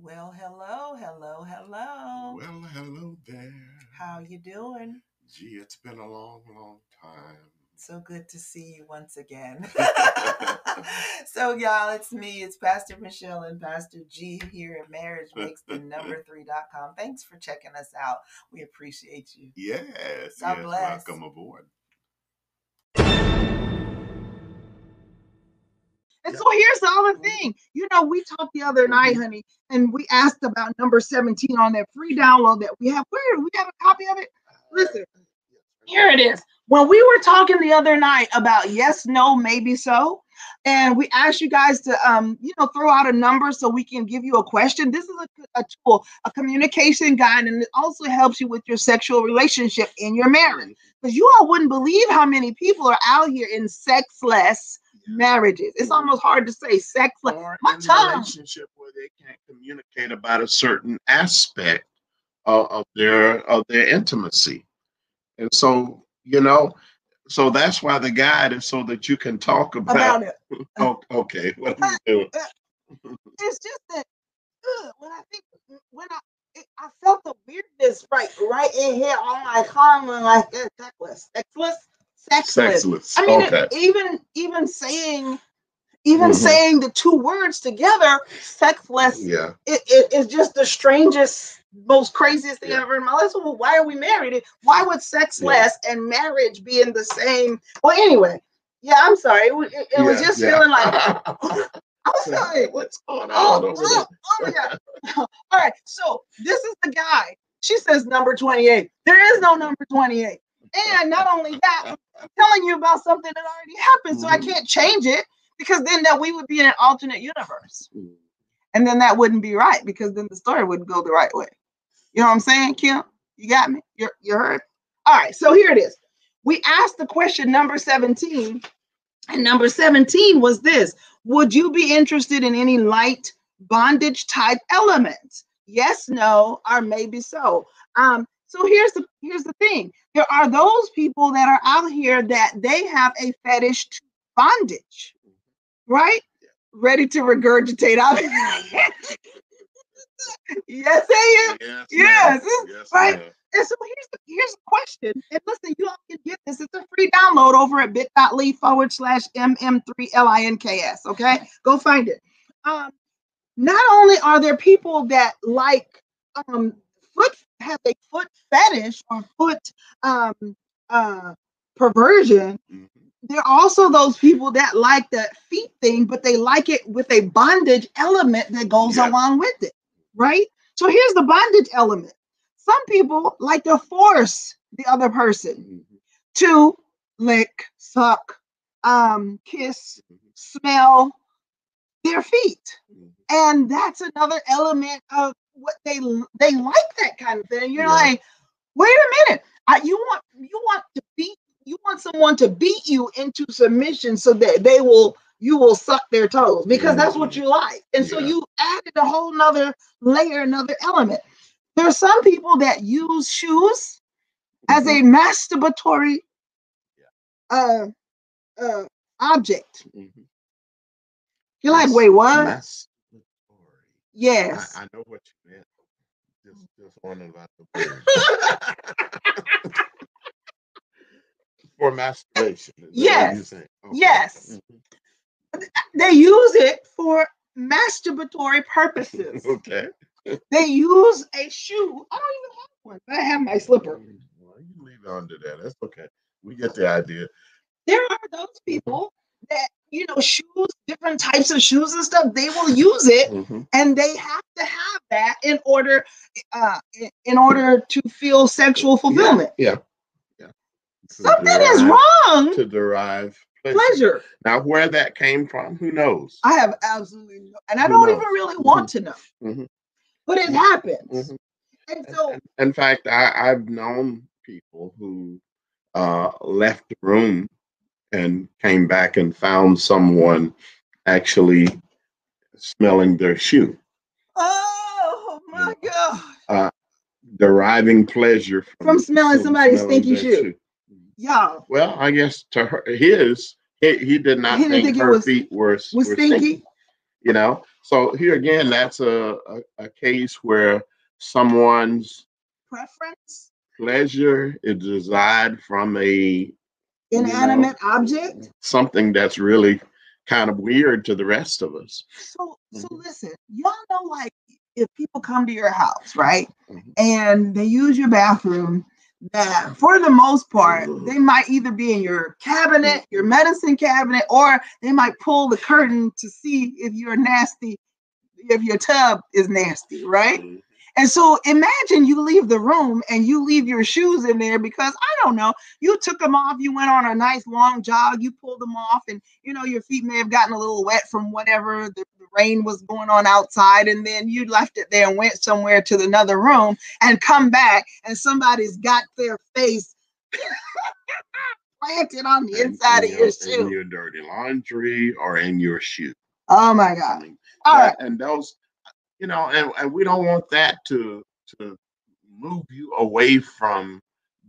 Well, hello, hello, hello. Well, hello there. How you doing? Gee, it's been a long, long time. So good to see you once again. so, y'all, it's me. It's Pastor Michelle and Pastor G here at Marriage Makes the number three.com. Thanks for checking us out. We appreciate you. Yes, God yes. bless. Welcome aboard. And so here's the other thing. You know, we talked the other night, Mm-hmm. honey, and we asked about number 17 on that free download that we have. Where do we have a copy of it? Listen, here it is. When we were talking the other night about yes, no, maybe so, and we asked you guys to um, you know, throw out a number so we can give you a question. This is a, a tool, a communication guide, and it also helps you with your sexual relationship in your marriage. Because you all wouldn't believe how many people are out here in sexless marriages. It's almost hard to say. Or My tongue. relationship where they can't communicate about a certain aspect of, of their of their intimacy, and so you know, so that's why the guide is so that you can talk about. About it. Oh, okay, what are you doing? It's just that when I think when I it, I felt the weirdness right right in here on my column like uh, sexless, sexless, sexless. Sexless. I mean, okay. even even saying even Mhm. saying the two words together, sexless, Yeah. it, it is just the strangest, most craziest thing Yeah. ever in my life. Well, why are we married? Why would sexless Yeah. and marriage be in the same? Well, anyway, yeah, I'm sorry. It, wa- it, it was just yeah. feeling like I'm sorry. What's going Oh, on over oh, oh, yeah. All right. So this is the guy. She says number 28. There is no number 28. And not only that, I'm telling you about something that already happened. So I Mhm. can't change it because then that we would be in an alternate universe. And then that wouldn't be right because then the story wouldn't go the right way. You know what I'm saying, Kim? You got me? You're, you heard? All right. So here it is. We asked the question number 17. And number 17 was this Would you be interested in any light bondage type elements? Yes, no, or maybe so. Um, so here's the here's the thing. There are those people that are out here that they have a fetish to bondage, right? Ready to regurgitate out. yes, I am. Yes. Yes, Yes, right. ma'am. And so here's the here's the question. And listen, you all can get this. It's a free download over at bit.ly forward slash mm3links. Okay, go find it. Um, not only are there people that like um foot have a foot fetish or foot um uh perversion, Mhm. there are also those people that like the feet thing, but they like it with a bondage element that goes Yeah. along with it, right? So here's the bondage element. Some people like to force the other person Mhm. to lick, suck, um, kiss, Mhm. smell their feet. And that's another element of what they they like that kind of thing. You're Yeah. like, wait a minute, I, you want you want to beat you want someone to beat you into submission so that they will you will suck their toes because that's what Mhm. you like. And so Yeah. you added a whole nother layer, another element. There are some people that use shoes as a masturbatory uh uh object. Mhm. You're like, Mas- wait, what? masturbatory. Yes. I, I know what you meant. Just, just wondering about the. For masturbation. Yes. saying? Yes. Mhm. they use it for masturbatory purposes. Okay. they use a shoe. I don't even have one, I have my slipper. Well, you leave it under there. That's okay. We get the idea. There are those people that you know shoes, different types of shoes and stuff. They will use it, Mhm. and they have to have that in order, uh, in- order to feel sexual fulfillment. Yeah. Yeah. To Something is wrong. To derive pleasure. Pleasure. Now, where that came from, who knows? I have absolutely no, and I Who don't even really want to know, Mhm. but it happens. Mhm. And so, in- In fact, I, I've known people who uh, left the room and came back and found someone actually smelling their shoe, oh my God. Uh, deriving pleasure from, From smelling somebody's stinky their shoe. Y'all, Well, I guess to her, his, he, he did not He think, think her was- feet were, was were stinky. You know, So here again, that's a, a, a case where someone's Preference, pleasure is desired from a inanimate object. something that's really kind of weird to the rest of us. So, so Mhm. listen, y'all know, like, if people come to your house, right, Mhm. and they use your bathroom, that for the most part, they might either be in your cabinet, your medicine cabinet, or they might pull the curtain to see if you're nasty, if your tub is nasty, right? And so imagine you leave the room and you leave your shoes in there because I don't know, you took them off, you went on a nice long jog, you pulled them off, and you know, your feet may have gotten a little wet from whatever the, the rain was going on outside, and then you left it there and went somewhere to another room and come back, and somebody's got their face planted on the inside in of your In shoe. your dirty laundry or in your shoe. Oh my I God. mean, All right. that- and those, you know, and, and we don't want that to to move you away from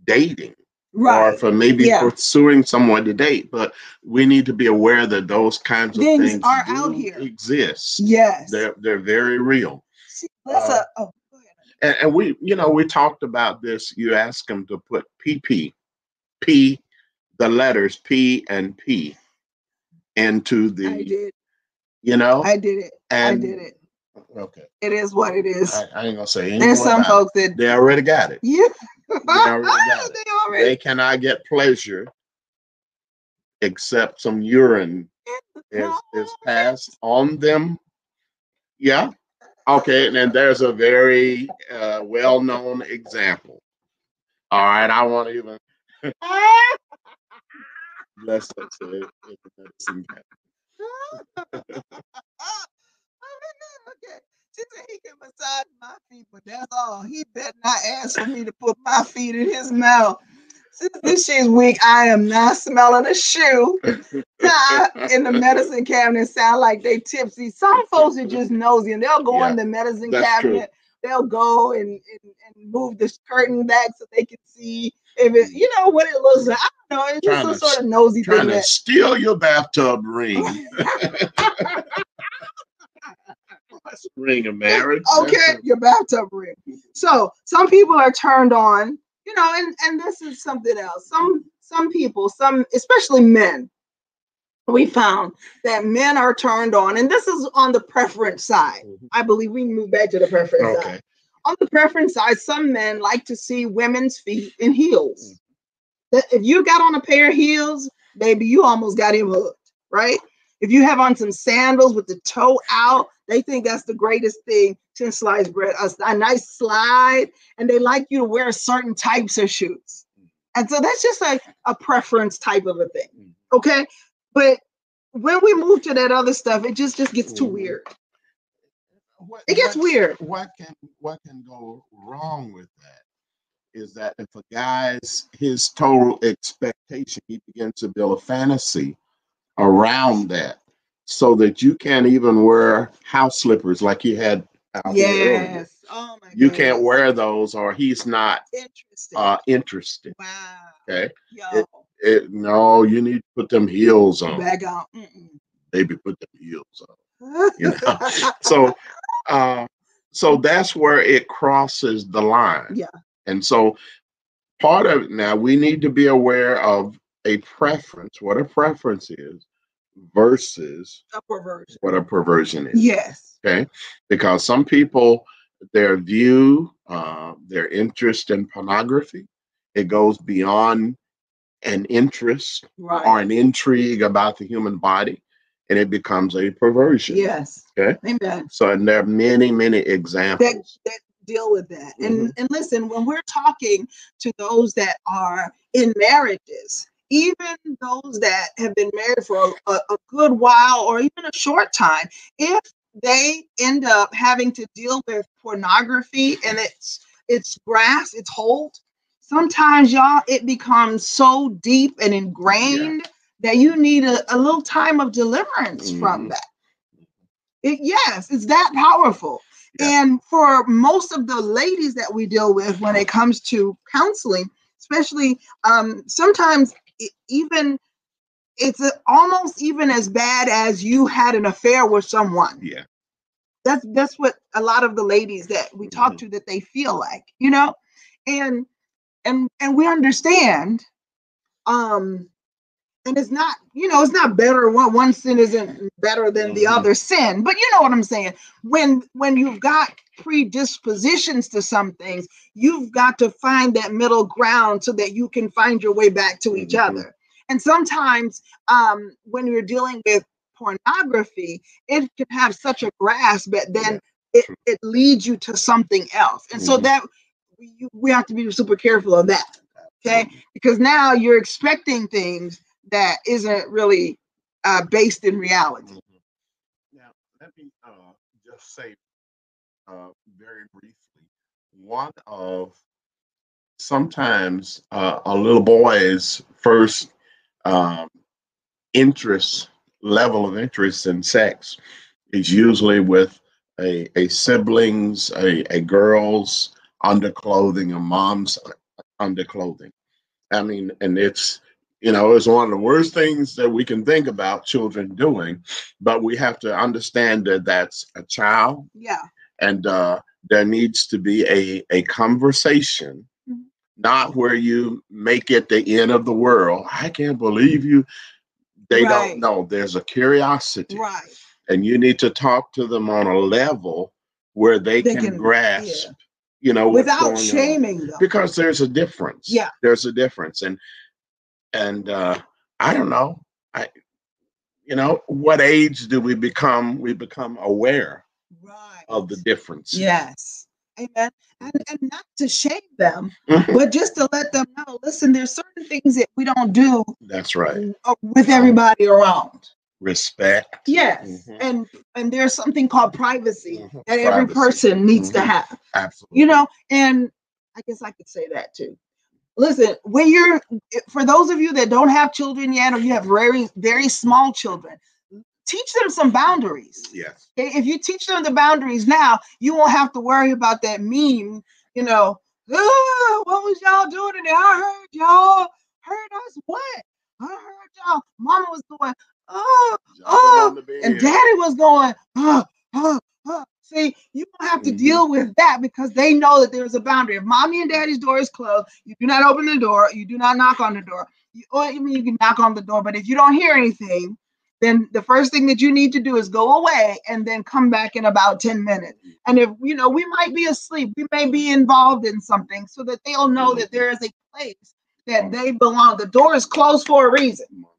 dating right. or for maybe Yeah. pursuing someone to date. But we need to be aware that those kinds of Things things, are out here. exist. Yes. They're they're very real. See, that's uh, a, oh. And, and we, you know, we talked about this. You ask them to put PP, P, the letters P and P into the. I did. you know, I did it. I did it. Okay, It is what it is. I, I ain't gonna say anything. There's some about it. folks that They already got it. yeah. they, already got it. they already They cannot get pleasure except some urine is, is passed on them. Yeah. Okay. And then there's a very uh, well known example. All right. I won't even bless us. uh, in the medicine cabinet. Okay. She said he can massage my feet, but that's all. He better not ask for me to put my feet in his mouth. Since this shit's weak, I am not smelling a shoe in the medicine cabinet. Sound like they tipsy. Some folks are just nosy and they'll go in the medicine that's true. cabinet. They'll go and, and, and move the curtain back so they can see if it, you know, what it looks like. I don't know. It's just Trying some to sort of nosy Trying thing. to That, steal your bathtub ring. That's a ring of marriage. Okay, a- your bathtub ring. So some people are turned on, you know, and and this is something else. Some some people, some especially men, we found that men are turned on, and this is on the preference side. Mhm. I believe we can move back to the preference Okay. side. On the preference side, some men like to see women's feet in heels. That if you got on a pair of heels, baby, you almost got him hooked, right? If you have on some sandals with the toe out, they think that's the greatest thing since sliced bread. A, a nice slide, and they like you to wear certain types of shoes. And so that's just like a preference type of a thing. Mm. Okay. But when we move to that other stuff, it just just gets too weird. What- It gets what- weird. What can what can go wrong with that is that if a guy's his total expectation, he begins to build a fantasy around that, so that you can't even wear house slippers like you had out. Yes. Oh my You can't wear those, or he's not Interesting. uh interested. wow. Okay, Yo. it, no, you need to put them heels on, back out. Mm-mm. baby. Put them heels on. You know? so uh so that's where it crosses the line Yeah. and so part of it now we need to be aware of a preference what a preference is versus a perversion. what a perversion is Yes. okay because some people their view uh, their interest in pornography it goes beyond an interest Right. or an intrigue about the human body and it becomes a perversion Yes. Okay. Amen. so and there are many, many examples. That deal with that. Mm-hmm. And and listen, when we're talking to those that are in marriages, even those that have been married for a, a good while or even a short time, if they end up having to deal with pornography and its its grasp, its hold, sometimes y'all it becomes so deep and ingrained that you need a, a little time of deliverance from Mhm. that. It, yes, it's that powerful. Yeah. And for most of the ladies that we deal with when it comes to counseling, especially um, sometimes it, even it's a- almost even as bad as you had an affair with someone. Yeah. That's that's what a lot of the ladies that we talk to that they feel like, you know, and and and we understand. Um, and it's not, you know, it's not better. One one sin isn't better than the Mhm. other sin, but you know what I'm saying. When when you've got predispositions to some things, you've got to find that middle ground so that you can find your way back to each Mhm. other. And sometimes, um, when you're dealing with pornography, it can have such a grasp but then it, it leads you to something else. And so Mhm. that we, we have to be super careful of that. Okay. Because now you're expecting things that isn't really uh, based in reality. Mhm. Now, let me uh, just say uh, very briefly one of sometimes uh, a little boy's first um, interest level of interest in sex is usually with a, a sibling's, a, a girl's underclothing, a mom's underclothing. I mean, and it's, you know, it's one of the worst things that we can think about children doing, but we have to understand that that's a child Yeah. and uh, there needs to be a, a conversation, Mhm. not where you make it the end of the world. I can't believe you. They Right. don't know. There's a curiosity, Right. and you need to talk to them on a level where they, They can, can- grasp, yeah. you know, Without going on. shaming them. because there's a difference. Yeah. there's a difference, and and uh, I don't know. I, you know, what age do we become? We become aware Right. of the difference. Yes. Amen. And, and not to shame them, but just to let them know listen, there's certain things that we don't do That's right. uh, with everybody around. Respect. Yes. Mhm. And and there's something called privacy Mhm. that every person needs to Mhm. have. Absolutely. You know, and I guess I could say that too. Listen, when you're for those of you that don't have children yet or you have very very small children, teach them some boundaries. Yes. If you teach them the boundaries now, you won't have to worry about that meme, you know, "Ah, what was y'all doing today? I heard y'all heard us what? I heard y'all. Mama was going, oh, Jumping Oh, on the bed. and daddy was going, oh, oh. See, you don't have to Mhm. deal with that because they know that there's a boundary. If mommy and daddy's door is closed, you do not open the door, you do not knock on the door. You, or I mean, you can knock on the door, but if you don't hear anything, then the first thing that you need to do is go away and then come back in about 10 minutes. And if you know, we might be asleep, we may be involved in something so that they'll know that there is a place that they belong. The door is closed for a reason. Mom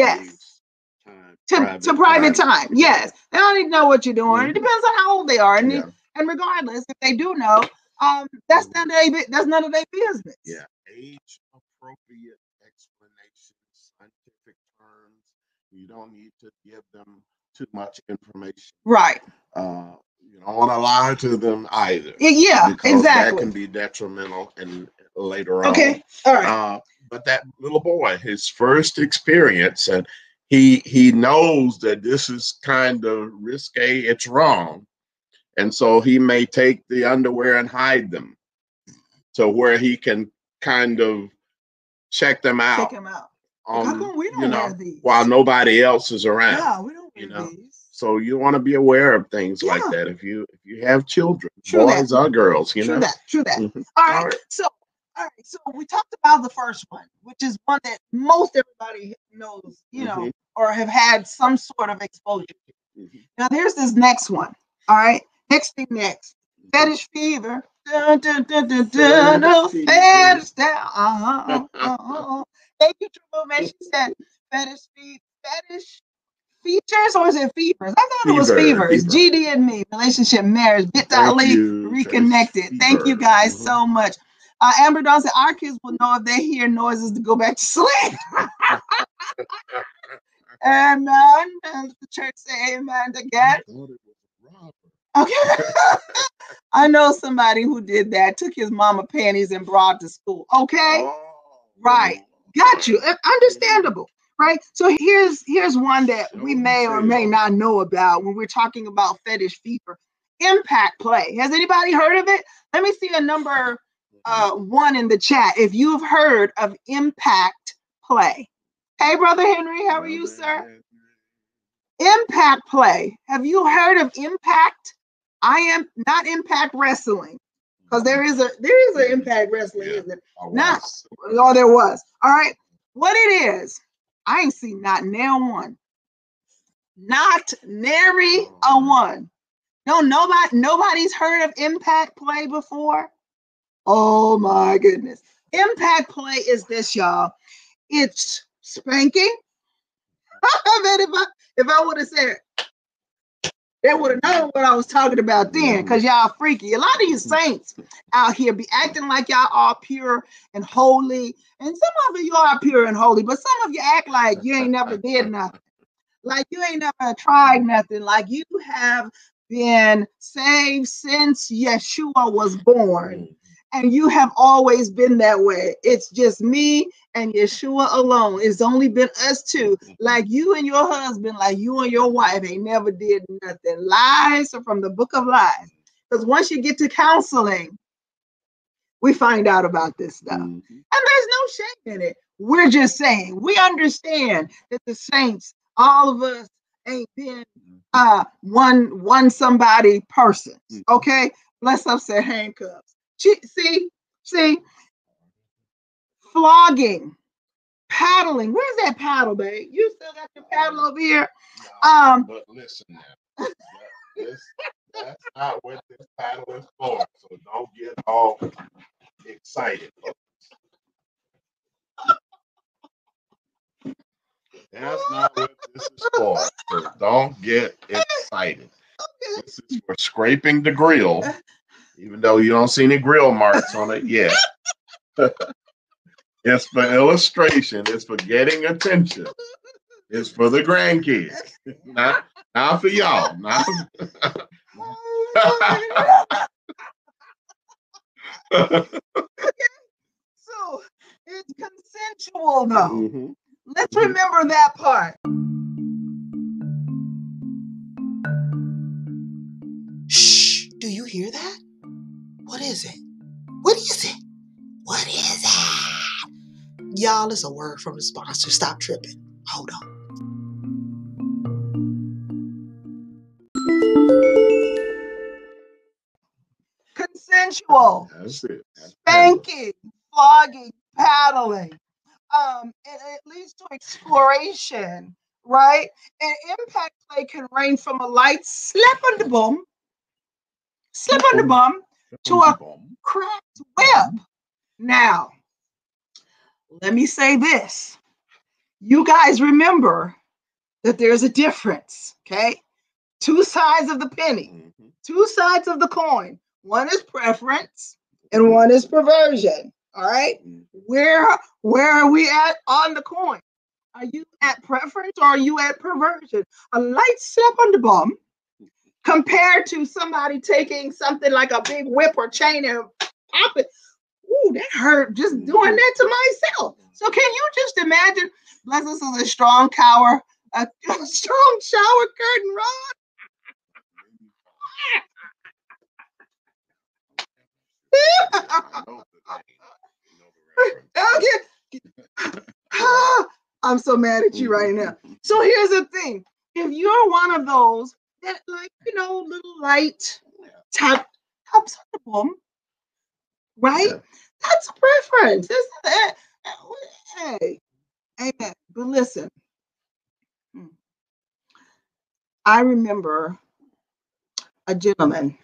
and dad Yes. Needs time, To, to private time. Yes. They don't even know what you're doing. It Mhm. depends on how old they are. And, Yeah. and regardless, if they do know, um, that's Mhm. none of their, that's none of their business. Yeah. Age appropriate explanations, scientific terms. You don't need to give them too much information. Right. Uh, you don't want to lie to them either. Yeah, because that can be detrimental and later on. Okay. All right. Uh, but that little boy, his first experience, and he he knows that this is kind of risque. It's wrong, and so he may take the underwear and hide them, to where he can kind of check them out. Check him out. How come we don't you know, wear these? while nobody else is around. Yeah, we don't wear you know, these. So you want to be aware of things like that. If you if you have children, True that. boys or girls, you true know. that. True that. Mhm. All right. All right. So, all right. So we talked about the first one, which is one that most everybody knows, you know, Mhm. or have had some sort of exposure to. Mhm. Now there's this next one. All right. Next thing next. Fetish fever. Dun, dun, dun, dun, dun, dun, Fetish fetish down. Uh-huh, uh-huh. Thank you, Triple Man. She said fetish fe- fetish features or is it fevers? I thought it was fevers. fever. GD and me, relationship, marriage, bit.ly, reconnected. Thank you Fever. guys Mhm. so much. Uh, Amber Dawn said our kids will know if they hear noises to go back to sleep. amen. And the church say amen again. I thought it was a robber. Okay. I know somebody who did that, took his mama panties and brought to school. Okay. Oh, Right. Got you. Understandable. Right. So here's here's one that we may or may not know about when we're talking about fetish fever. Impact play. Has anybody heard of it? Let me see a number uh one in the chat if you've heard of impact play. Hey brother Henry, how are you, sir? Impact play. Have you heard of Impact? I am not Impact Wrestling because there is a there is an Impact Wrestling, Yeah. isn't it? Not-. Oh, there was. All right. What it is, I ain't seen not nail one. Not nary a one. No, nobody, nobody's heard of impact play before. Oh my goodness. Impact play is this, y'all. It's spanking. I bet if I if I would have said they would have known what I was talking about then, because y'all freaky. A lot of you saints out here be acting like y'all are pure and holy. And some of you are pure and holy, but some of you act like you ain't never did nothing. Like you ain't never tried nothing. Like you have been saved since Yeshua was born. And you have always been that way. It's just me and Yeshua alone. It's only been us two. Like you and your husband, like you and your wife ain't never did nothing. Lies are from the book of lies. Because once you get to counseling, we find out about this stuff. Mhm. And there's no shame in it. We're just saying we understand that the saints, all of us, ain't been uh one one somebody persons. Mhm. Okay, bless up said handcuffs. She, see, see, flogging, paddling. Where's that paddle, babe? You still got your paddle over here? Um, but listen now. This- that's not what this paddle is for. So don't get all excited. That's not what this is for. So don't get excited. This is for scraping the grill, even though you don't see any grill marks on it yet. it's for illustration. It's for getting attention. It's for the grandkids, not not for y'all. Not so it's consensual though. Mhm. Let's remember that part. Shh, do you hear that? What is it? What is it? What is it? Y'all, it's a word from the sponsor. Stop tripping. Hold on. Consensual That's it. That's spanking, flogging, paddling. Um, it, it leads to exploration, right? And impact play can range from a light slap on the bum, slap on the bum, to a cracked web. Now, let me say this. You guys remember that there's a difference, okay? Two sides of the penny, Mhm. two sides of the coin. One is preference and one is perversion. All right. Mhm. Where where are we at on the coin? Are you at preference or are you at perversion? A light slap on the bum compared to somebody taking something like a big whip or chain and pop it. Ooh, that hurt just mm-hmm. doing that to myself. So can you just imagine? Bless us with a strong cower, a, a strong shower curtain rod. I know the name. I know the reference. Okay. I'm so mad at you right now. So here's the thing: if you're one of those that like, you know, little light tap taps on the bum, right? Yeah. That's a preference. It's, eh, eh, hey, amen. But listen, hmm. I remember a gentleman.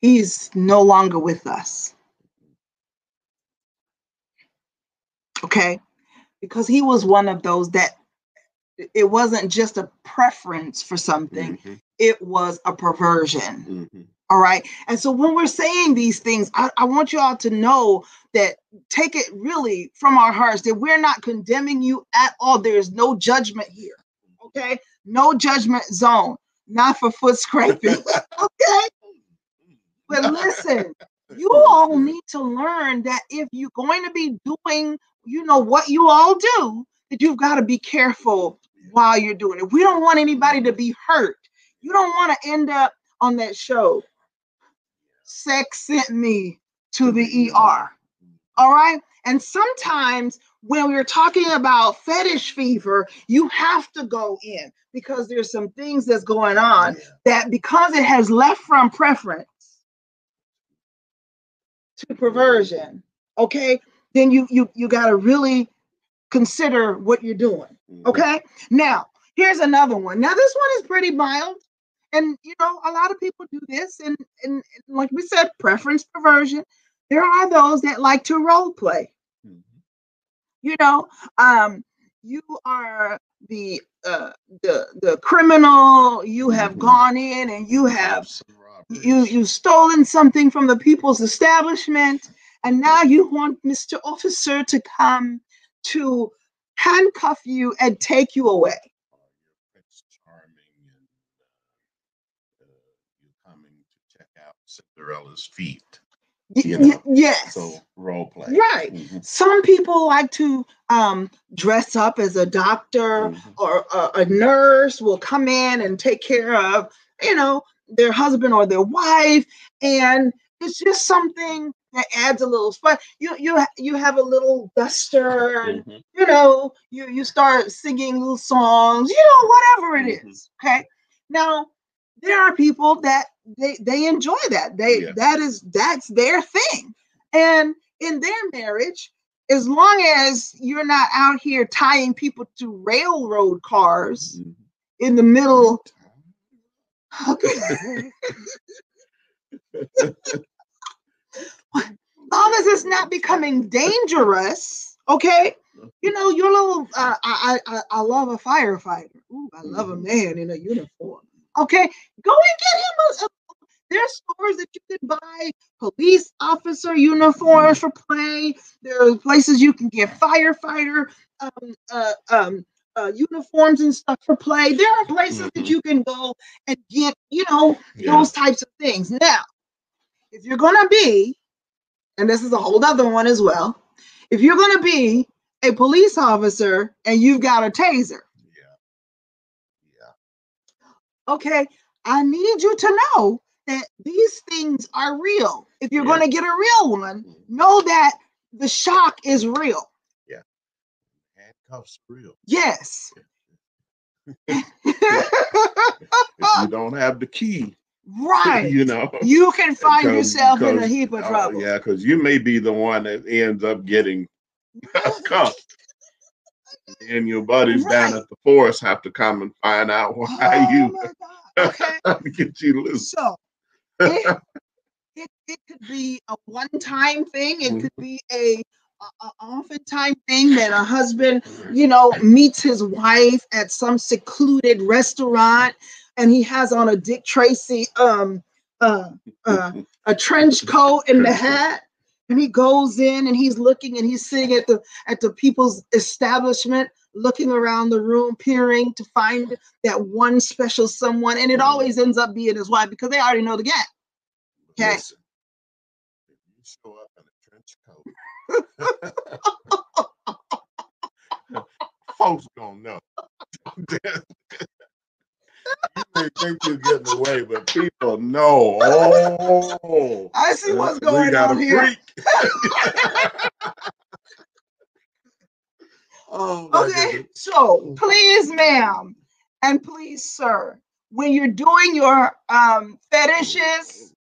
He's no longer with us. Okay, because he was one of those that it wasn't just a preference for something, Mhm. it was a perversion. Mhm. All right. And so when we're saying these things, I, I want you all to know that take it really from our hearts that we're not condemning you at all. There is no judgment here. Okay. No judgment zone, not for foot scraping. okay. But listen, you all need to learn that if you're going to be doing, you know, what you all do, that you've got to be careful while you're doing it. We don't want anybody to be hurt. You don't want to end up on that show. Sex sent me to the ER. All right. And sometimes when we're talking about fetish fever, you have to go in because there's some things that's going on that because it has left from preference to perversion, okay, then you you you got to really consider what you're doing. Mhm. Okay. Now, here's another one. Now, this one is pretty mild. And you know, a lot of people do this, and, and, and like we said, preference perversion. There are those that like to role play. Mhm. You know, um, you are the uh the the criminal, you have Mhm. gone in and you have you you've stolen something from the people's establishment and now you want mr officer to come to handcuff you and take you away you're Prince Charming and uh, uh, you're coming to check out Cinderella's feet. You know, yes So role play. right Mhm, some people like to um dress up as a doctor mhm. or a, a nurse will come in and take care of you know their husband or their wife and it's just something that adds a little fun you you you have a little duster and Mhm. you know, you you start singing little songs, you know, whatever it Mhm. is. Okay. Now, there are people that they they enjoy that. They Yeah. that is that's their thing. And in their marriage, as long as you're not out here tying people to railroad cars Mhm. in the middle. Okay. long as it's not becoming dangerous, okay? You know, your little uh, I, I I I love a firefighter. Ooh, I love a Mhm. man in a uniform. Okay, go and get him a, a there's stores that you can buy police officer uniforms for play. There are places you can get firefighter um, uh, um, uh, uniforms and stuff for play. There are places that Mhm. you can go and get, you know, Yeah. those types of things. Now, if you're gonna be, and this is a whole other one as well, if you're gonna be a police officer and you've got a taser, Yeah. Yeah. okay, I need you to know that these things are real. If you're Yeah. gonna get a real one, know that the shock is real. Yeah, Handcuffs real. Yes. If you don't have the key, right. you know. You can find yourself in a heap of uh, trouble. yeah, because you may be the one that ends up getting cuffed. And your buddies down at the forest have to come and find out why Oh you my God. Okay. get you loose. So it, it, it could be a one-time thing. It could be a, a, a often-time thing that a husband, you know, meets his wife at some secluded restaurant, and he has on a Dick Tracy um uh, uh a trench coat and the hat, and he goes in and he's looking and he's sitting at the at the people's establishment, looking around the room, peering to find that one special someone, and it always ends up being his wife because they already know the game. Okay. Listen, if you show up in a trench coat, folks gonna know. you think you're getting away, but people know. Oh, I see what's going on here. oh, Okay, goodness. so please, ma'am, and please, sir, when you're doing your um fetishes,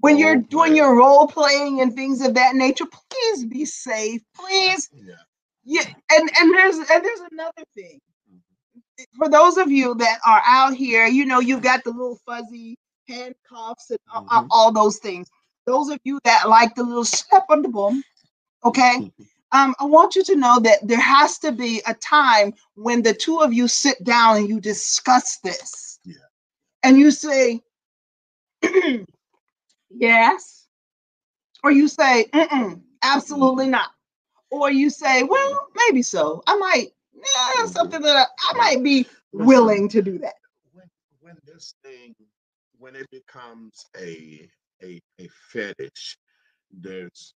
when you're doing your role playing and things of that nature, please be safe. Please, Yeah. yeah. And and there's and there's another thing. For those of you that are out here, you know, you've got the little fuzzy handcuffs and a- a- Mhm. all those things. Those of you that like the little step on the boom, okay. um, I want you to know that there has to be a time when the two of you sit down and you discuss this. Yeah. And you say, yes. Or you say, absolutely not. Or you say, well, maybe so. I might, yeah, something that I, I might be willing to do that. when when this thing when it becomes a a a fetish there's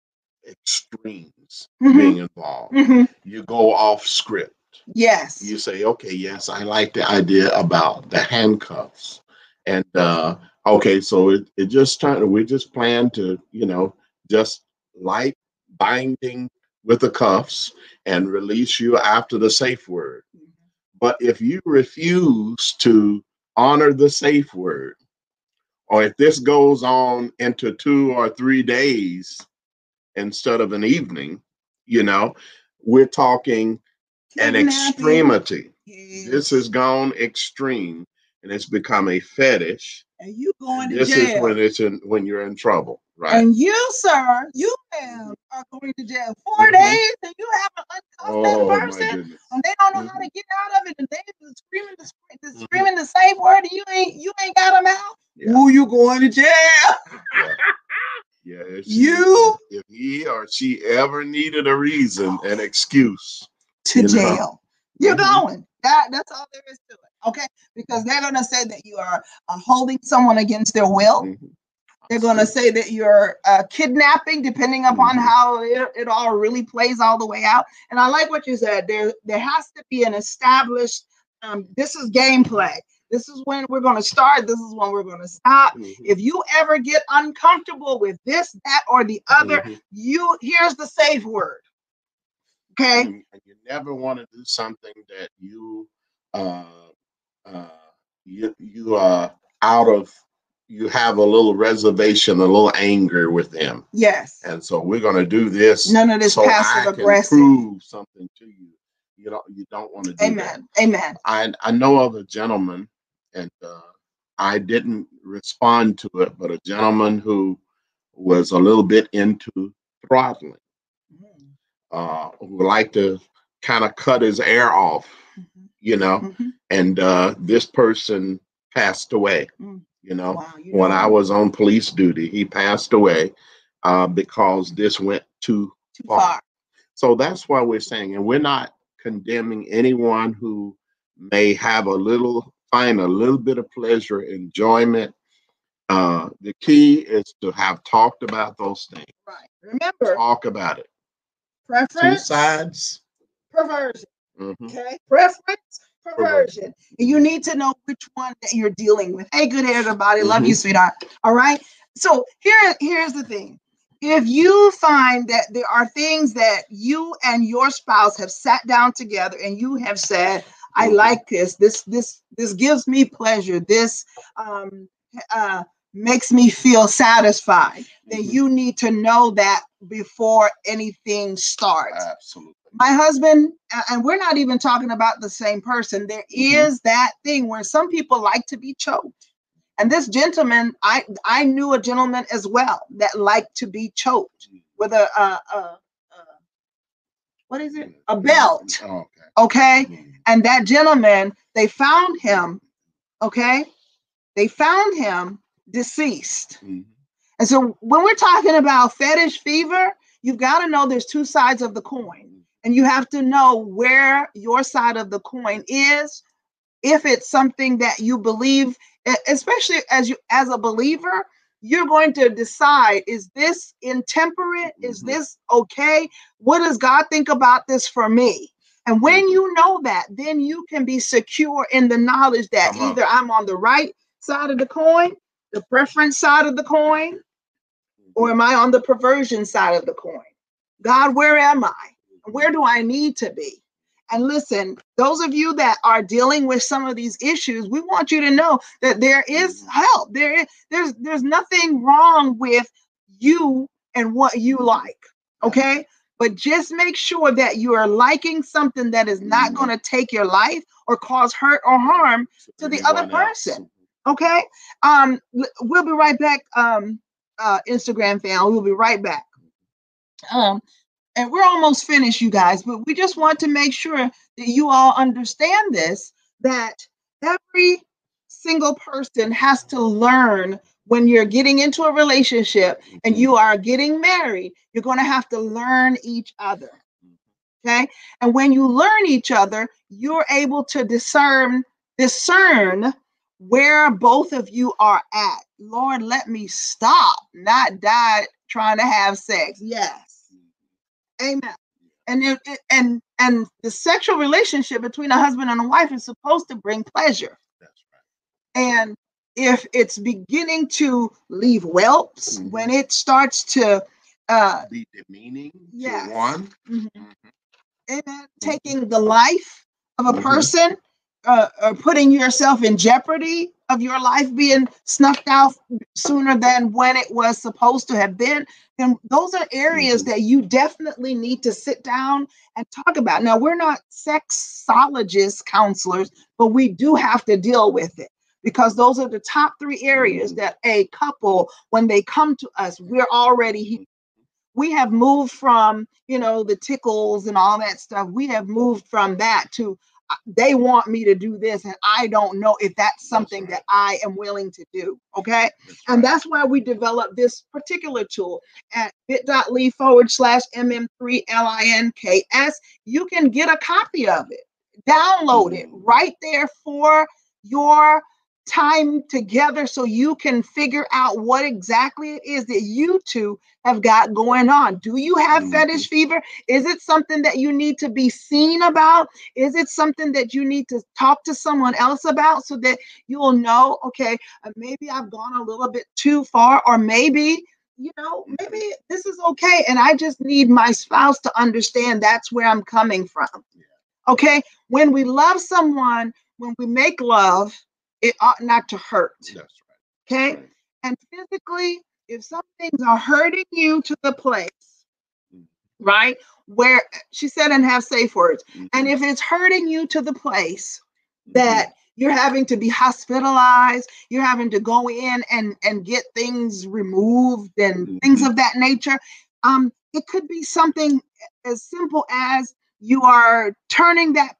extremes Mhm, being involved mhm. you go off script Yes. you say okay yes i like the idea about the handcuffs and uh okay so it, it just turned we just plan to you know just light binding with the cuffs and release you after the safe word. Mm-hmm. But if you refuse to honor the safe word, or if this goes on into two or three days instead of an evening, you know, we're talking an extremity. Yes. This has gone extreme and it's become a fetish. and you going to This jail. is when it's in when you're in trouble, right? And you, sir, you ma'am, are going to jail 4 Mhm. days and you have an uncuffed oh person and they don't know how to get out of it and they just screaming the, the screaming the same word and you ain't you ain't got them out. Yeah. Who you going to jail? Yeah, if she- You- if he or she ever needed a reason, an excuse. To You know? jail. You're Mhm. going. That that's all there is to it. Okay. Because they're gonna say that you are uh, holding someone against their will. They're going to say that you're uh, kidnapping, depending upon Mhm. how it, it all really plays all the way out. And I like what you said. There, there has to be an established. Um, this is gameplay. This is when we're going to start. This is when we're going to stop. Mhm. If you ever get uncomfortable with this, that, or the other, Mhm. you here's the safe word. Okay. And and you never want to do something that you uh uh you you are out of you have a little reservation, a little anger with them. Yes. And so we're gonna do this None of this so I passive can aggressive. prove something to you. You don't you don't want to do that. Amen. Amen. I I know of a gentleman, and uh, I didn't respond to it, but a gentleman who was a little bit into throttling, uh, who liked to kind of cut his air off, Mhm. you know, Mhm. and uh, this person passed away. You know, Wow, you when know, I was on police duty, he passed away uh, because this went too too far. far. so that's why we're saying, and we're not condemning anyone who may have a little, find a little bit of pleasure, enjoyment. Uh, the key is to have talked about those things. Right. Remember, Talk about it. Preference. Two sides. perversion. Mhm. Okay, preference, perversion. And you need to know which one that you're dealing with. Hey, good hair, everybody. Love you, sweetheart. All right. So here, here's the thing. If you find that there are things that you and your spouse have sat down together and you have said, I Mhm. like this, this, this, this gives me pleasure, this um uh makes me feel satisfied, then Mhm. you need to know that before anything starts Absolutely. My husband and we're not even talking about the same person There is Mhm. that thing where some people like to be choked and this gentleman i i knew a gentleman as well that liked to be choked with a uh what is it a belt Oh, okay. okay Mhm. and that gentleman they found him okay they found him deceased Mhm. and so when we're talking about fetish fever you've got to know there's two sides of the coin and you have to know where your side of the coin is if it's something that you believe especially as you as a believer you're going to decide is this intemperate is Mhm. this okay what does god think about this for me and when Mhm. you know that then you can be secure in the knowledge that Come on. either i'm on the right side of the coin the preference side of the coin or am I on the perversion side of the coin? God, where am I? Where do I need to be? And listen, those of you that are dealing with some of these issues, we want you to know that there is help. There is there's there's nothing wrong with you and what you like. Okay? But just make sure that you are liking something that is not Mhm. going to take your life or cause hurt or harm to the other person. okay um we'll be right back um uh instagram fan we'll be right back um and we're almost finished you guys but we just want to make sure that you all understand this that every single person has to learn when you're getting into a relationship and you are getting married you're going to have to learn each other okay? And when you learn each other you're able to discern discern where both of you are at. Lord let me stop not die trying to have sex. Yes amen and it, it- and and the sexual relationship between a husband and a wife is supposed to bring pleasure That's right. and if it's beginning to leave whelps, Mhm. when it starts to uh, be demeaning Yes. to one. mhm. Mhm. amen, taking the life of a Mhm. person, uh, or putting yourself in jeopardy of your life being snuffed out sooner than when it was supposed to have been, then those are areas Mhm. that you definitely need to sit down and talk about. Now, we're not sexologist counselors, but we do have to deal with it because those are the top three areas Mhm. that a couple, when they come to us, we're already he- we have moved from you know the tickles and all that stuff we have moved from that to they want me to do this and i don't know if that's something that i am willing to do okay? And that's why we developed this particular tool at bit.ly forward slash mm3links you can get a copy of it. Download it right there for your time together so you can figure out what exactly it is that you two have got going on. Do you have Mhm. fetish fever? Is it something that you need to be seen about? Is it something that you need to talk to someone else about so that you'll know, okay, uh, maybe I've gone a little bit too far, or maybe, you know, maybe this is okay. And I just need my spouse to understand that's where I'm coming from. Okay. When we love someone, when we make love, it ought not to hurt. That's right. Okay. Right. And physically, if some things are hurting you to the place, Mhm. right, where she said, and have safe words, and Mhm. if it's hurting you to the place Mhm. that you're having to be hospitalized, you're having to go in and and get things removed and things Mhm. of that nature, um, it could be something as simple as you are turning that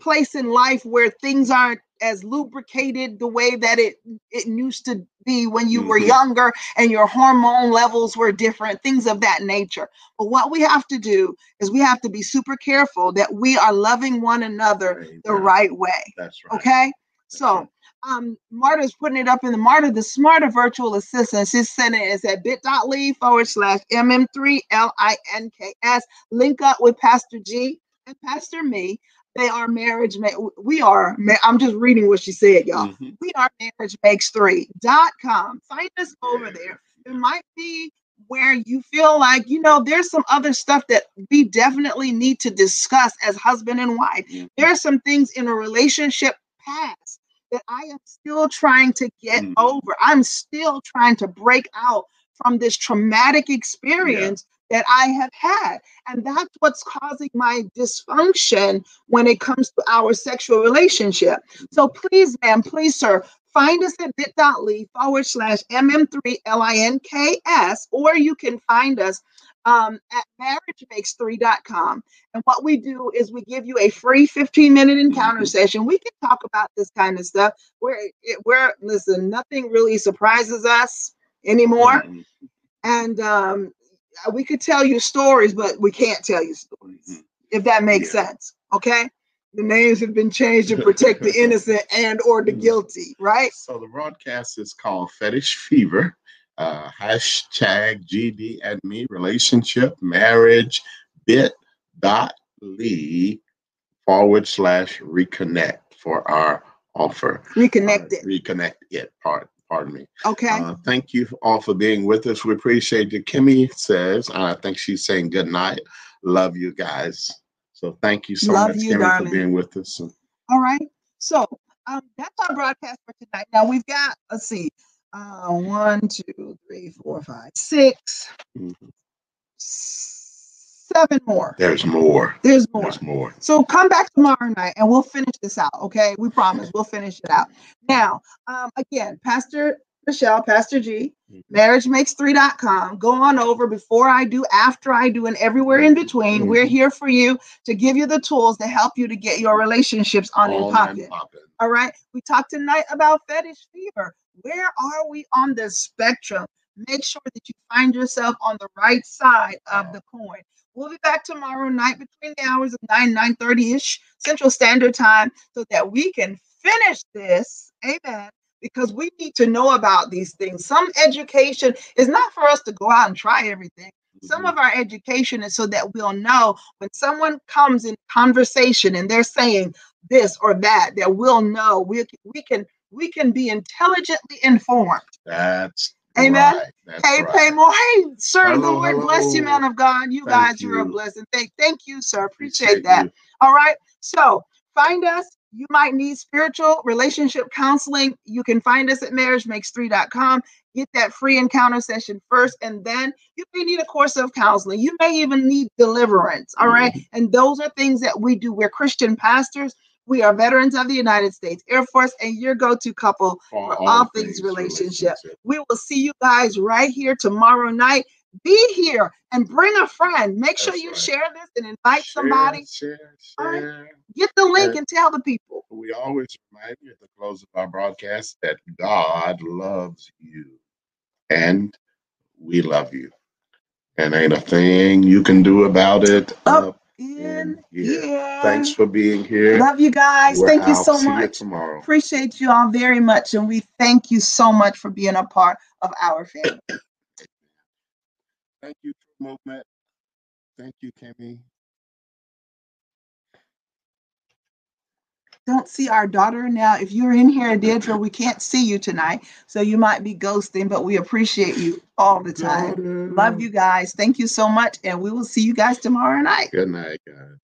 place in life where things aren't as lubricated the way that it it used to be when you were Mhm. younger and your hormone levels were different things of that nature but what we have to do is we have to be super careful that we are loving one another the right way That's right. okay That's so right. um marta's putting it up in the marta the smarter virtual assistant she's sending it at bit.ly forward slash mm3links link up with pastor g and pastor me they are marriage ma- we are ma- i'm just reading what she said y'all Mhm. we are marriage makes three dot com find us over Yeah. there it might be where you feel like you know there's some other stuff that we definitely need to discuss as husband and wife Mhm. there are some things in a relationship past that i am still trying to get Mhm. over i'm still trying to break out from this traumatic experience that i have had and that's what's causing my dysfunction when it comes to our sexual relationship. So please ma'am please sir find us at bit.ly forward slash mm3links or you can find us um, at marriagemakes3.com and what we do is we give you a free 15 minute encounter Mhm. session. We can talk about this kind of stuff. Where it, where listen nothing really surprises us anymore. Mhm. and um, we could tell you stories but we can't tell you stories Mhm. if that makes Yeah. sense okay the names have been changed to protect the innocent and or the Mhm. guilty right So the broadcast is called Fetish Fever. Uh, hashtag GD and me relationship marriage bit dot lee forward slash reconnect for our offer. Reconnect Uh, reconnect it. Part. Pardon me. okay Uh, thank you all for being with us. We appreciate you. Kimmy says, and I think she's saying good night. Love you guys. So thank you so Love much, you, Kimmy, darling. for being with us. all right so um that's our broadcast for tonight now we've got let's see uh one two three four five six Mhm. Seven more There's more. there's more There's more. So come back tomorrow night and we'll finish this out. Okay. We promise we'll finish it out. Now, um, again, Pastor Michelle, Pastor G, Mhm. marriagemakes3.com. Go on over before I do, after I do, and everywhere in between. We're Mhm. here for you to give you the tools to help you to get your relationships on in All pocket. and poppin'. All right. We talked tonight about fetish fever. Where are we on the spectrum? Make sure that you find yourself on the right side of the coin. We'll be back tomorrow night between the hours of 9 9 30 ish Central Standard Time so that we can finish this. Amen. Because we need to know about these things. Some education is not for us to go out and try everything. Some Mhm. of our education is so that we'll know when someone comes in conversation and they're saying this or that, that we'll know we, we can we can be intelligently informed. That's Amen. Right. Hey, right. pay more. Hey, sir, Hello, Lord bless you, man of God. You Thank guys are a blessing. Thank, thank you, sir. Appreciate, that. you. All right. So find us. You might need spiritual relationship counseling. You can find us at marriagemakes3.com. Get that free encounter session first, and then you may need a course of counseling. You may even need deliverance. All right. Mm-hmm. And those are things that we do. We're Christian pastors. We are veterans of the United States Air Force, and your go to couple For all things relationship. we will see you guys right here tomorrow night. Be here and bring a friend. Make sure you right. share this and invite Share, somebody. Share, All right. share. Get the link And- tell the people. We always remind you at the close of our broadcast that God loves you and we love you. And ain't a thing you can do about it. In in here. here. Thanks for being here. Love you guys. We're thank you so See you much. tomorrow. Appreciate you all very much. And we thank you so much for being a part of our family. Thank you, True Movement. Thank you, Kimmy. Don't see our daughter now. If you're in here, Deirdre, we can't see you tonight. So you might be ghosting, but we appreciate you all the time. Love you guys. Thank you so much. And we will see you guys tomorrow night. Good night, guys.